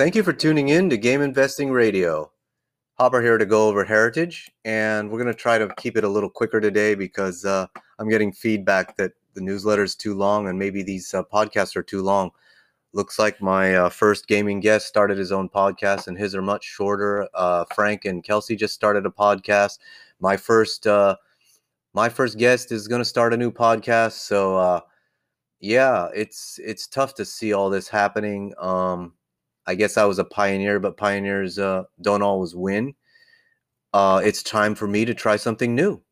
Thank you for tuning in to Game Investing Radio. Hopper here to go over Heritage, and we're going to try to keep it a little quicker today because uh, I'm getting feedback that the newsletter is too long and maybe these uh, podcasts are too long. Looks like my uh, first gaming guest started his own podcast, and his are much shorter. Uh, Frank and Kelsey just started a podcast. My first, uh, my first guest is going to start a new podcast. So, uh, yeah, it's it's tough to see all this happening. Um, I guess I was a pioneer, but pioneers uh, don't always win. Uh, it's time for me to try something new.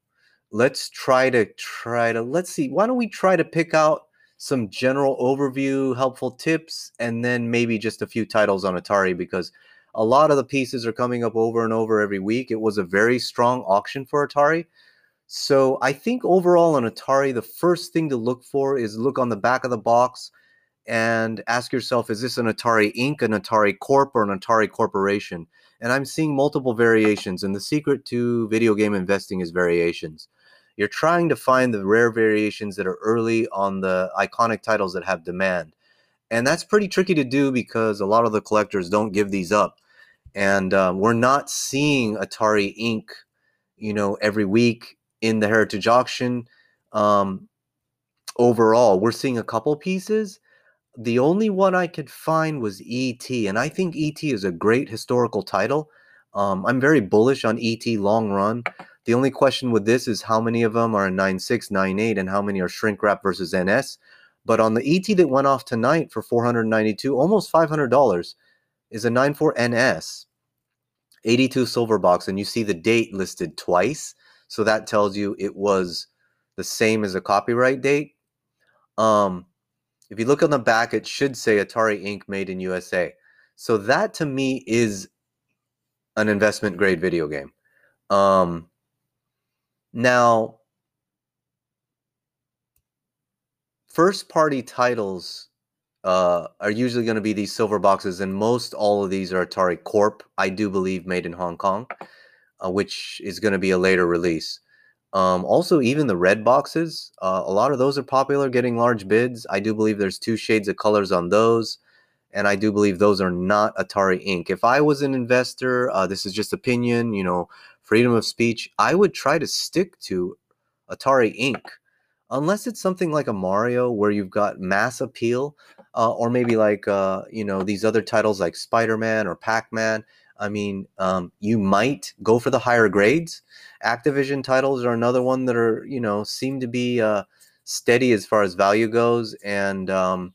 Let's try to try to let's see. Why don't we try to pick out some general overview, helpful tips, and then maybe just a few titles on Atari because a lot of the pieces are coming up over and over every week. It was a very strong auction for Atari. So I think overall on Atari, the first thing to look for is look on the back of the box and ask yourself is this an Atari Inc., an Atari Corp., or an Atari Corporation? And I'm seeing multiple variations. And the secret to video game investing is variations. You're trying to find the rare variations that are early on the iconic titles that have demand. And that's pretty tricky to do because a lot of the collectors don't give these up. And um, we're not seeing Atari Inc., you know, every week in the Heritage Auction. Um, overall, we're seeing a couple pieces the only one I could find was E.T., and I think E.T. is a great historical title. Um, I'm very bullish on E.T. long run. The only question with this is how many of them are in 9.6, 9.8, and how many are shrink wrap versus NS. But on the ET that went off tonight for 492, almost $500, is a 9.4 NS, 82 silver box, and you see the date listed twice. So that tells you it was the same as a copyright date. Um, if you look on the back, it should say Atari Inc. made in USA. So that to me is an investment grade video game. Um, now, first party titles uh, are usually going to be these silver boxes, and most all of these are Atari Corp. I do believe made in Hong Kong, uh, which is going to be a later release. Um, also, even the red boxes, uh, a lot of those are popular, getting large bids. I do believe there's two shades of colors on those, and I do believe those are not Atari Inc. If I was an investor, uh, this is just opinion, you know, freedom of speech. I would try to stick to Atari Inc. Unless it's something like a Mario where you've got mass appeal, uh, or maybe like uh, you know these other titles like Spider Man or Pac Man. I mean, um, you might go for the higher grades. Activision titles are another one that are, you know, seem to be uh, steady as far as value goes. And um,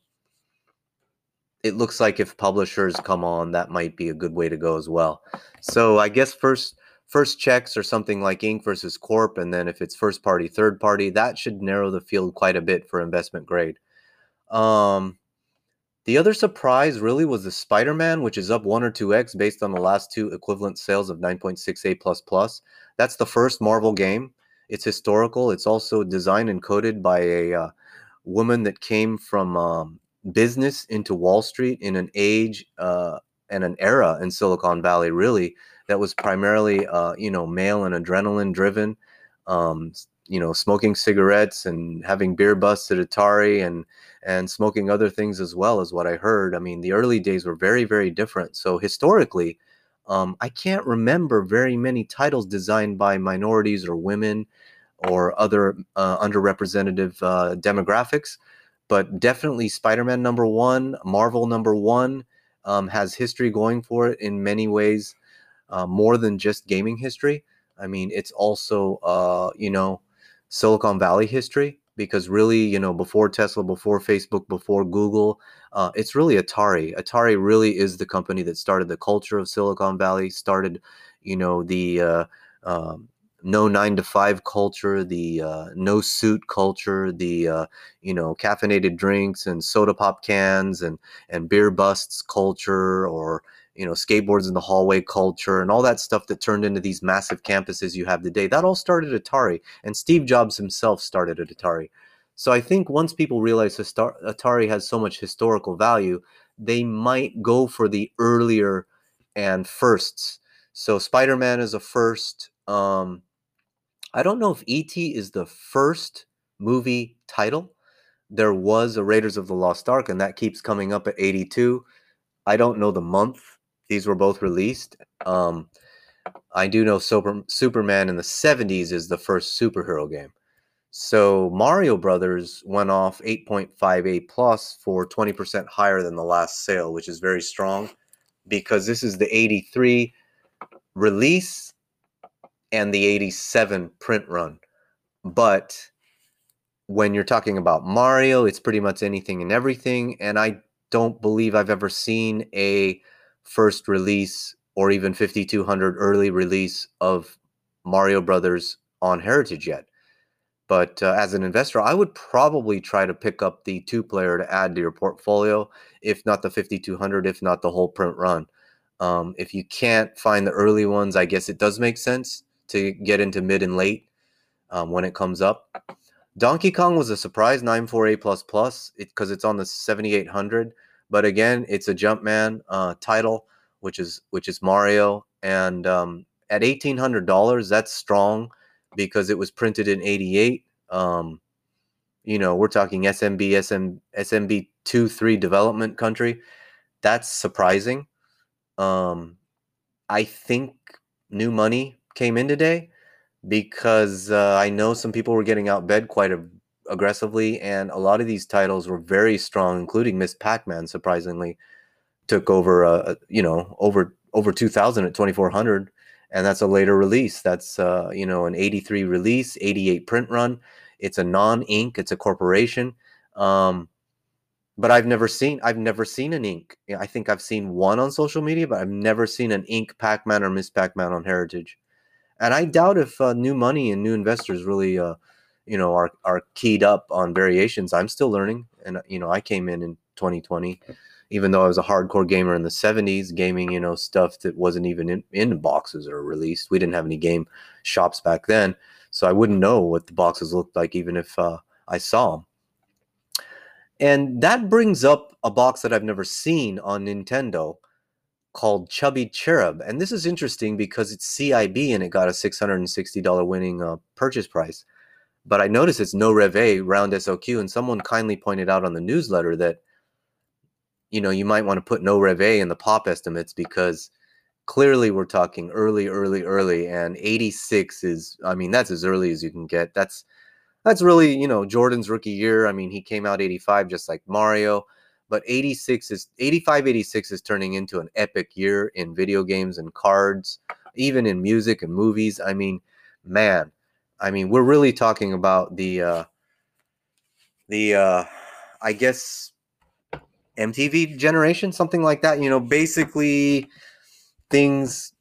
it looks like if publishers come on, that might be a good way to go as well. So I guess first first checks are something like Inc. versus Corp, and then if it's first party, third party, that should narrow the field quite a bit for investment grade. Um, the other surprise really was the Spider-Man, which is up one or two x based on the last two equivalent sales of 9.68 plus plus. That's the first Marvel game. It's historical. It's also designed and coded by a uh, woman that came from um, business into Wall Street in an age uh, and an era in Silicon Valley, really that was primarily uh, you know male and adrenaline driven. Um, you know, smoking cigarettes and having beer busts at Atari and and smoking other things as well as what I heard. I mean, the early days were very, very different. So historically, um, I can't remember very many titles designed by minorities or women or other uh, underrepresented uh, demographics, but definitely Spider-Man number one, Marvel number one um, has history going for it in many ways, uh, more than just gaming history. I mean, it's also, uh, you know, Silicon Valley history because really, you know, before Tesla, before Facebook, before Google, uh, it's really Atari. Atari really is the company that started the culture of Silicon Valley, started, you know, the uh, um, no nine to five culture, the uh, no suit culture, the uh, you know caffeinated drinks and soda pop cans and and beer busts culture, or you know, skateboards in the hallway culture and all that stuff that turned into these massive campuses you have today. That all started at Atari, and Steve Jobs himself started at Atari. So I think once people realize Atari has so much historical value, they might go for the earlier and firsts. So Spider Man is a first. Um, I don't know if E.T. is the first movie title. There was a Raiders of the Lost Ark, and that keeps coming up at 82 I don't know the month these were both released. Um, I do know Super, Superman in the 70s is the first superhero game. So Mario Brothers went off 8.58 plus for 20% higher than the last sale, which is very strong because this is the 83 release and the 87 print run. But when you're talking about Mario, it's pretty much anything and everything. And I don't believe I've ever seen a first release or even 5200 early release of Mario Brothers on Heritage yet. But uh, as an investor, I would probably try to pick up the two player to add to your portfolio, if not the 5200, if not the whole print run. Um, if you can't find the early ones, I guess it does make sense to get into mid and late um, when it comes up. Donkey Kong was a surprise 948 plus plus because it, it's on the 7800. But again, it's a Jumpman uh, title, which is which is Mario, and um, at eighteen hundred dollars, that's strong because it was printed in '88. Um, you know, we're talking SMB, SM, SMB two, three development country. That's surprising. Um, I think new money came in today because uh, I know some people were getting out bed quite a, aggressively, and a lot of these titles were very strong, including Ms. Pac-Man. Surprisingly, took over, uh, you know, over over 2,000 at 2,400, and that's a later release. That's uh, you know an 83 release, 88 print run. It's a non-ink. It's a corporation. Um, but I've never seen I've never seen an ink. I think I've seen one on social media, but I've never seen an ink Pac-Man or Ms. Pac-Man on Heritage. And I doubt if uh, new money and new investors really uh, you know are are keyed up on variations i'm still learning and you know i came in in 2020 even though i was a hardcore gamer in the 70s gaming you know stuff that wasn't even in, in boxes or released we didn't have any game shops back then so i wouldn't know what the boxes looked like even if uh, i saw them and that brings up a box that i've never seen on nintendo called Chubby Cherub. And this is interesting because it's CIB and it got a $660 winning uh, purchase price. But I noticed it's no Rev round SOQ, and someone kindly pointed out on the newsletter that you know you might want to put no Rev in the pop estimates because clearly we're talking early, early, early, and 86 is I mean that's as early as you can get. That's that's really you know Jordan's rookie year. I mean he came out 85 just like Mario, but 86 is 85, 86 is turning into an epic year in video games and cards, even in music and movies. I mean, man I mean, we're really talking about the uh, the uh, I guess MTV generation, something like that. You know, basically things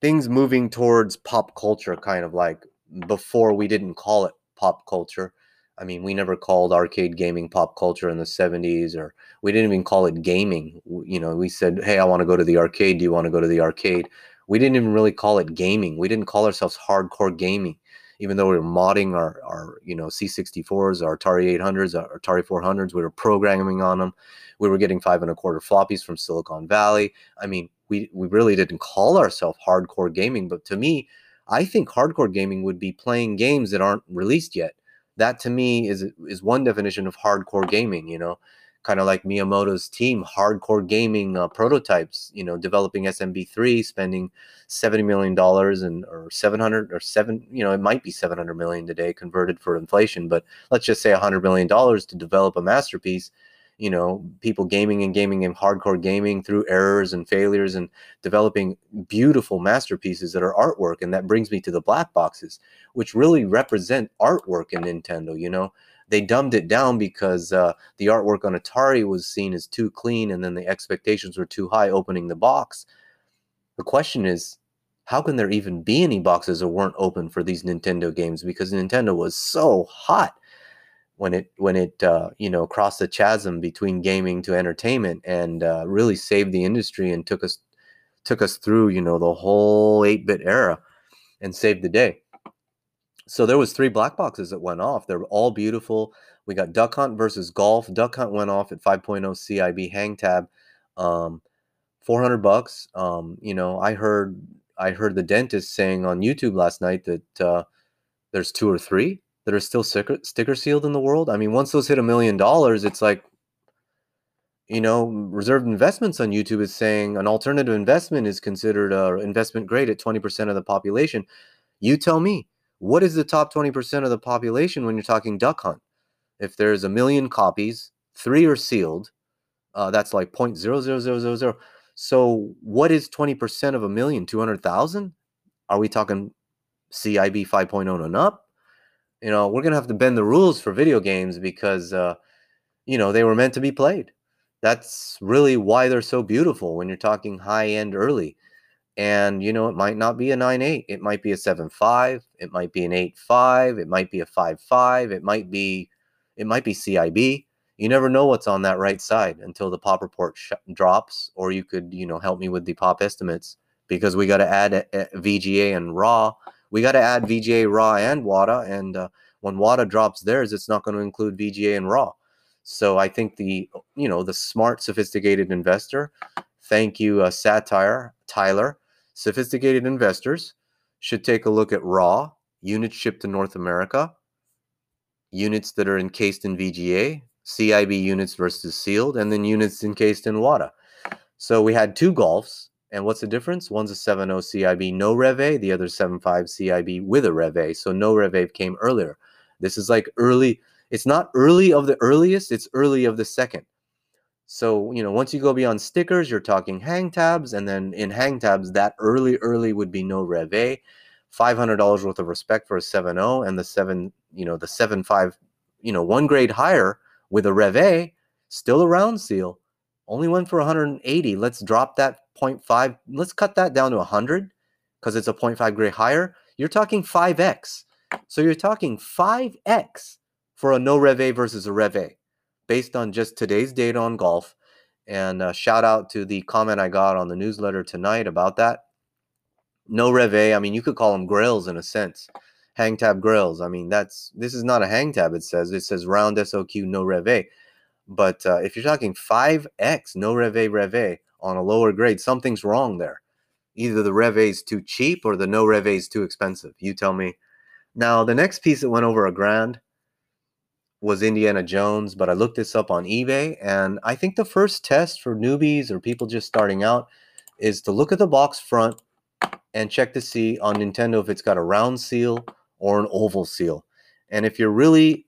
things moving towards pop culture, kind of like before we didn't call it pop culture. I mean, we never called arcade gaming pop culture in the 70s, or we didn't even call it gaming. You know, we said, hey, I want to go to the arcade. Do you want to go to the arcade? We didn't even really call it gaming. We didn't call ourselves hardcore gaming even though we were modding our, our you know C64s, our Atari 800s, our uh, Atari 400s, we were programming on them. We were getting five and a quarter floppies from Silicon Valley. I mean, we we really didn't call ourselves hardcore gaming, but to me, I think hardcore gaming would be playing games that aren't released yet. That to me is is one definition of hardcore gaming. You know, kind of like Miyamoto's team, hardcore gaming uh, prototypes, you know, developing SMB3, spending $70 million and or 700 or seven, you know, it might be 700 million today converted for inflation, but let's just say $100 million to develop a masterpiece. You know, people gaming and gaming and hardcore gaming through errors and failures and developing beautiful masterpieces that are artwork. And that brings me to the black boxes, which really represent artwork in Nintendo. You know, they dumbed it down because uh, the artwork on Atari was seen as too clean, and then the expectations were too high opening the box. The question is, how can there even be any boxes that weren't open for these Nintendo games? Because Nintendo was so hot when it when it uh, you know crossed the chasm between gaming to entertainment and uh, really saved the industry and took us took us through you know the whole 8-bit era and saved the day so there was three black boxes that went off. They're all beautiful. We got Duck Hunt versus Golf. Duck Hunt went off at 5.0 CIB hang tab, um, 400 bucks. Um, you know, I heard I heard the dentist saying on YouTube last night that uh, there's two or three that are still sticker, sticker sealed in the world. I mean, once those hit a million dollars, it's like you know, reserved investments on YouTube is saying an alternative investment is considered a investment grade at 20% of the population. You tell me, what is the top 20% of the population when you're talking duck hunt? If there's a million copies, three are sealed, uh, that's like 0.00000. So what is 20% of a million? 200,000? Are we talking CIB 5.0 and up? You know, we're going to have to bend the rules for video games because, uh, you know, they were meant to be played. That's really why they're so beautiful when you're talking high end early. And, you know, it might not be a 9 8. It might be a 7 5. It might be an 8 5. It might be a 5 5. It might be, it might be CIB you never know what's on that right side until the pop report sh- drops or you could you know help me with the pop estimates because we got to add a, a vga and raw we got to add vga raw and WATA and uh, when WATA drops theirs it's not going to include vga and raw so i think the you know the smart sophisticated investor thank you uh, satire tyler sophisticated investors should take a look at raw units shipped to north america units that are encased in vga CIB units versus sealed, and then units encased in WATA. So we had two Golfs, and what's the difference? One's a 7.0 CIB no Rev the other 7.5 CIB with a Rev So no Rev came earlier. This is like early. It's not early of the earliest, it's early of the second. So, you know, once you go beyond stickers, you're talking hang tabs, and then in hang tabs, that early, early would be no Rev $500 worth of respect for a 7.0 and the 7, you know, the 7.5, you know, one grade higher with a Rev still a round seal, only went for 180. Let's drop that 0.5. Let's cut that down to 100 because it's a 0.5 grade higher. You're talking 5x. So you're talking 5x for a no Rev versus a Rev based on just today's data on golf. And uh, shout out to the comment I got on the newsletter tonight about that. No Rev I mean, you could call them grills in a sense hang tab grills. I mean, that's this is not a hang tab. It says it says round SOQ no rev But uh, if you're talking 5x no rev rev on a lower grade, something's wrong there. Either the rev is too cheap or the no rev is too expensive. You tell me. Now the next piece that went over a grand was Indiana Jones, but I looked this up on eBay, and I think the first test for newbies or people just starting out is to look at the box front and check to see on Nintendo if it's got a round seal or an oval seal. And if you're really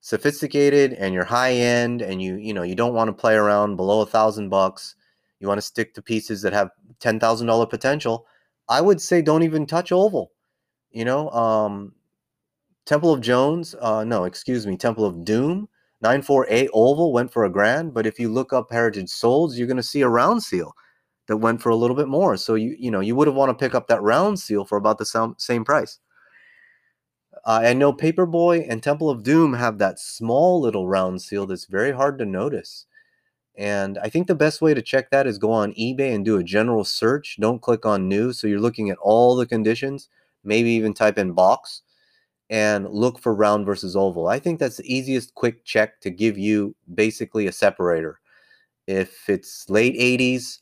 sophisticated and you're high end and you you know you don't want to play around below a thousand bucks, you want to stick to pieces that have ten thousand dollar potential. I would say don't even touch oval. You know, um, Temple of Jones, uh, no, excuse me, Temple of Doom, 948 oval went for a grand, but if you look up Heritage Souls, you're going to see a round seal that went for a little bit more. So you you know you would have want to pick up that round seal for about the same, same price. Uh, I know Paperboy and Temple of Doom have that small little round seal that's very hard to notice. And I think the best way to check that is go on eBay and do a general search. Don't click on new. So you're looking at all the conditions, maybe even type in box and look for round versus oval. I think that's the easiest quick check to give you basically a separator. If it's late 80s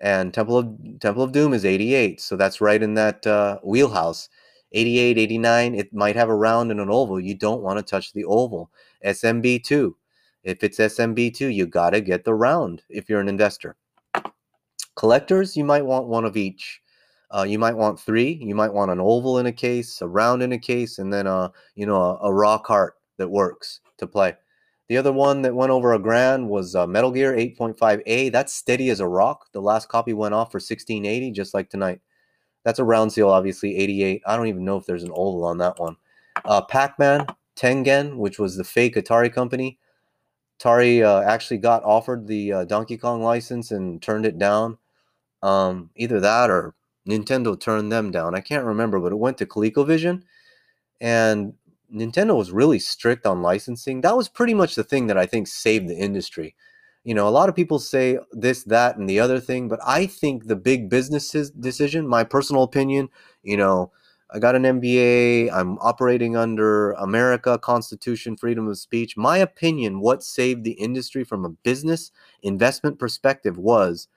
and Temple of Temple of Doom is 88, so that's right in that uh, wheelhouse. 88, 89, it might have a round and an oval. You don't want to touch the oval. SMB2. If it's SMB2, you got to get the round if you're an investor. Collectors, you might want one of each. Uh, you might want three. You might want an oval in a case, a round in a case, and then a you know a, a raw cart that works to play. The other one that went over a grand was uh, Metal Gear 8.5A. That's steady as a rock. The last copy went off for 1680, just like tonight. That's a round seal, obviously 88. I don't even know if there's an oval on that one. Uh, Pac-Man Tengen, which was the fake Atari company. Atari uh, actually got offered the uh, Donkey Kong license and turned it down. Um, either that or Nintendo turned them down. I can't remember, but it went to ColecoVision, and Nintendo was really strict on licensing. That was pretty much the thing that I think saved the industry you know, a lot of people say this, that, and the other thing, but I think the big business decision, my personal opinion, you know, I got an MBA, I'm operating under America, Constitution, freedom of speech. My opinion, what saved the industry from a business investment perspective was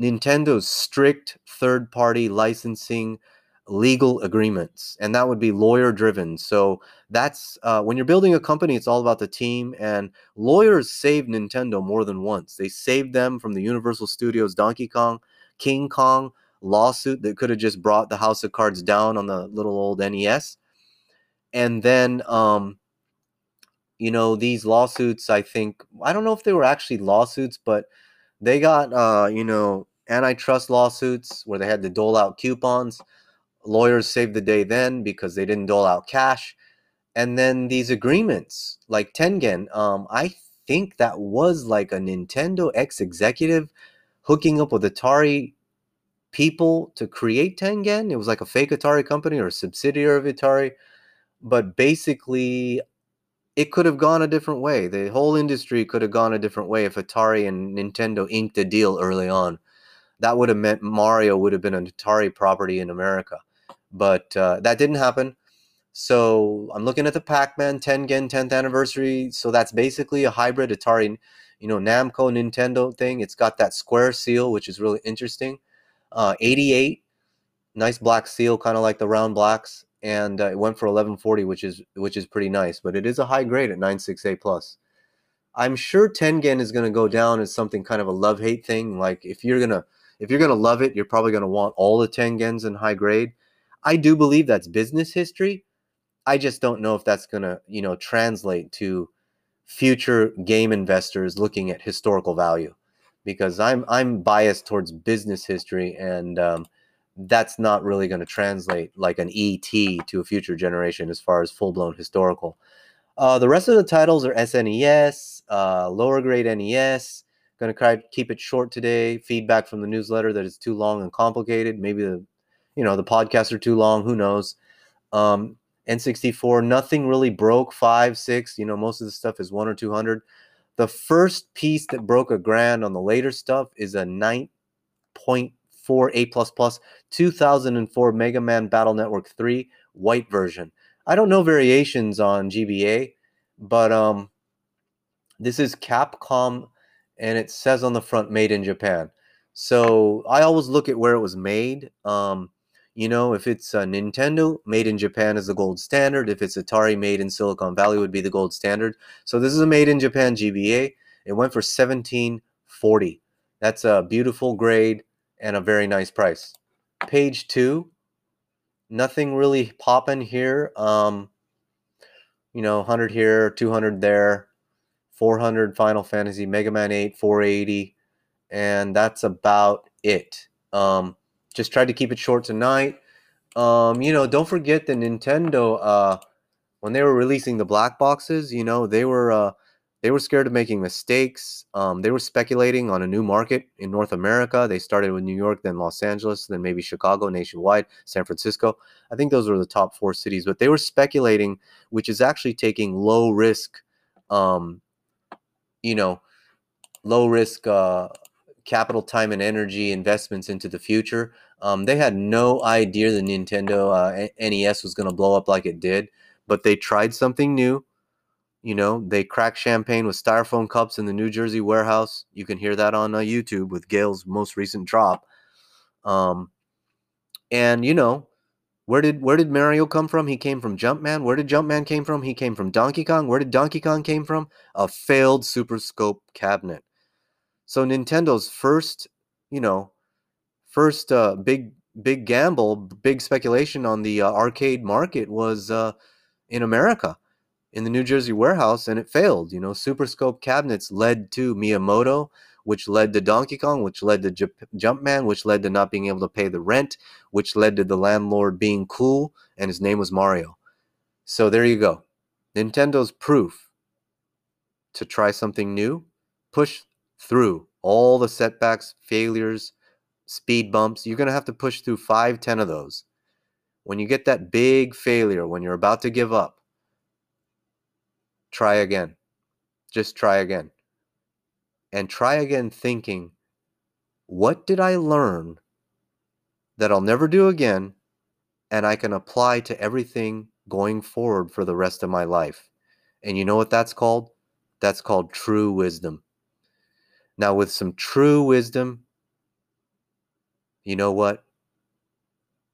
Nintendo's strict third party licensing legal agreements, and that would be lawyer driven. So that's uh, when you're building a company, it's all about the team. And lawyers saved Nintendo more than once. They saved them from the Universal Studios Donkey Kong, King Kong lawsuit that could have just brought the House of Cards down on the little old NES. And then, um, you know, these lawsuits, I think, I don't know if they were actually lawsuits, but they got, uh, you know, antitrust lawsuits where they had to dole out coupons lawyers saved the day then because they didn't dole out cash. And then these agreements, like Tengen, um, I think that was like a Nintendo ex executive hooking up with Atari people to create Tengen. It was like a fake Atari company or a subsidiary of Atari. But basically, it could have gone a different way. The whole industry could have gone a different way if Atari and Nintendo inked a deal early on. That would have meant Mario would have been an Atari property in America but uh, that didn't happen. So I'm looking at the Pac-Man Tengen 10th anniversary. So that's basically a hybrid Atari, you know, Namco Nintendo thing. It's got that square seal, which is really interesting. Uh, 88, nice black seal, kind of like the round blacks, and uh, it went for 1140, which is which is pretty nice. But it is a high grade at 968 plus. I'm sure Tengen is going to go down as something kind of a love hate thing. Like if you're gonna if you're gonna love it, you're probably gonna want all the Tengens in high grade I do believe that's business history. I just don't know if that's going to, you know, translate to future game investors looking at historical value because I'm I'm biased towards business history and um, that's not really going to translate like an ET to a future generation as far as full blown historical. Uh, the rest of the titles are SNES, uh, lower grade NES. Going to try keep it short today. Feedback from the newsletter that it's too long and complicated. Maybe the, you know, the podcasts are too long. Who knows? Um, N64, nothing really broke five, six. You know, most of the stuff is one or two hundred. The first piece that broke a grand on the later stuff is a nine point 4A++, 2004 Mega Man Battle Network 3 white version. I don't know variations on GBA, but um, this is Capcom, and it says on the front "Made in Japan." So I always look at where it was made. Um, you know, if it's a Nintendo, made in Japan is the gold standard. If it's Atari, made in Silicon Valley would be the gold standard. So this is a made in Japan GBA. It went for 1740. That's a beautiful grade and a very nice price. Page two, nothing really popping here. Um, you know, 100 here, 200 there, 400 Final Fantasy, Mega Man 8, 480, and that's about it. Um, just tried to keep it short tonight. Um, you know, don't forget that Nintendo, uh, when they were releasing the black boxes, you know, they were uh, they were scared of making mistakes. Um, they were speculating on a new market in North America. They started with New York, then Los Angeles, then maybe Chicago, nationwide, San Francisco. I think those were the top four cities. But they were speculating, which is actually taking low risk, um, you know, low risk uh, capital, time, and energy investments into the future. Um, they had no idea the Nintendo uh, NES was going to blow up like it did, but they tried something new. You know, they cracked champagne with styrofoam cups in the New Jersey warehouse. You can hear that on uh, YouTube with Gail's most recent drop. Um, and you know, where did where did Mario come from? He came from Jumpman. Where did Jumpman came from? He came from Donkey Kong. Where did Donkey Kong came from? A failed Super Scope cabinet. So Nintendo's first, you know, first uh, big big gamble, big speculation on the uh, arcade market was uh, in America, in the New Jersey warehouse, and it failed. You know, Super Scope cabinets led to Miyamoto, which led to Donkey Kong, which led to J- Jumpman, which led to not being able to pay the rent, which led to the landlord being cool, and his name was Mario. So there you go. Nintendo's proof to try something new, push through all the setbacks, failures, speed bumps. You're going to have to push through five, ten of those. When you get that big failure, when you're about to give up, try again. Just try again. And try again thinking, what did I learn that I'll never do again and I can apply to everything going forward for the rest of my life? And you know what that's called? That's called true wisdom. Now, with some true wisdom, you know what?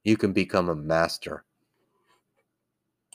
you can become a master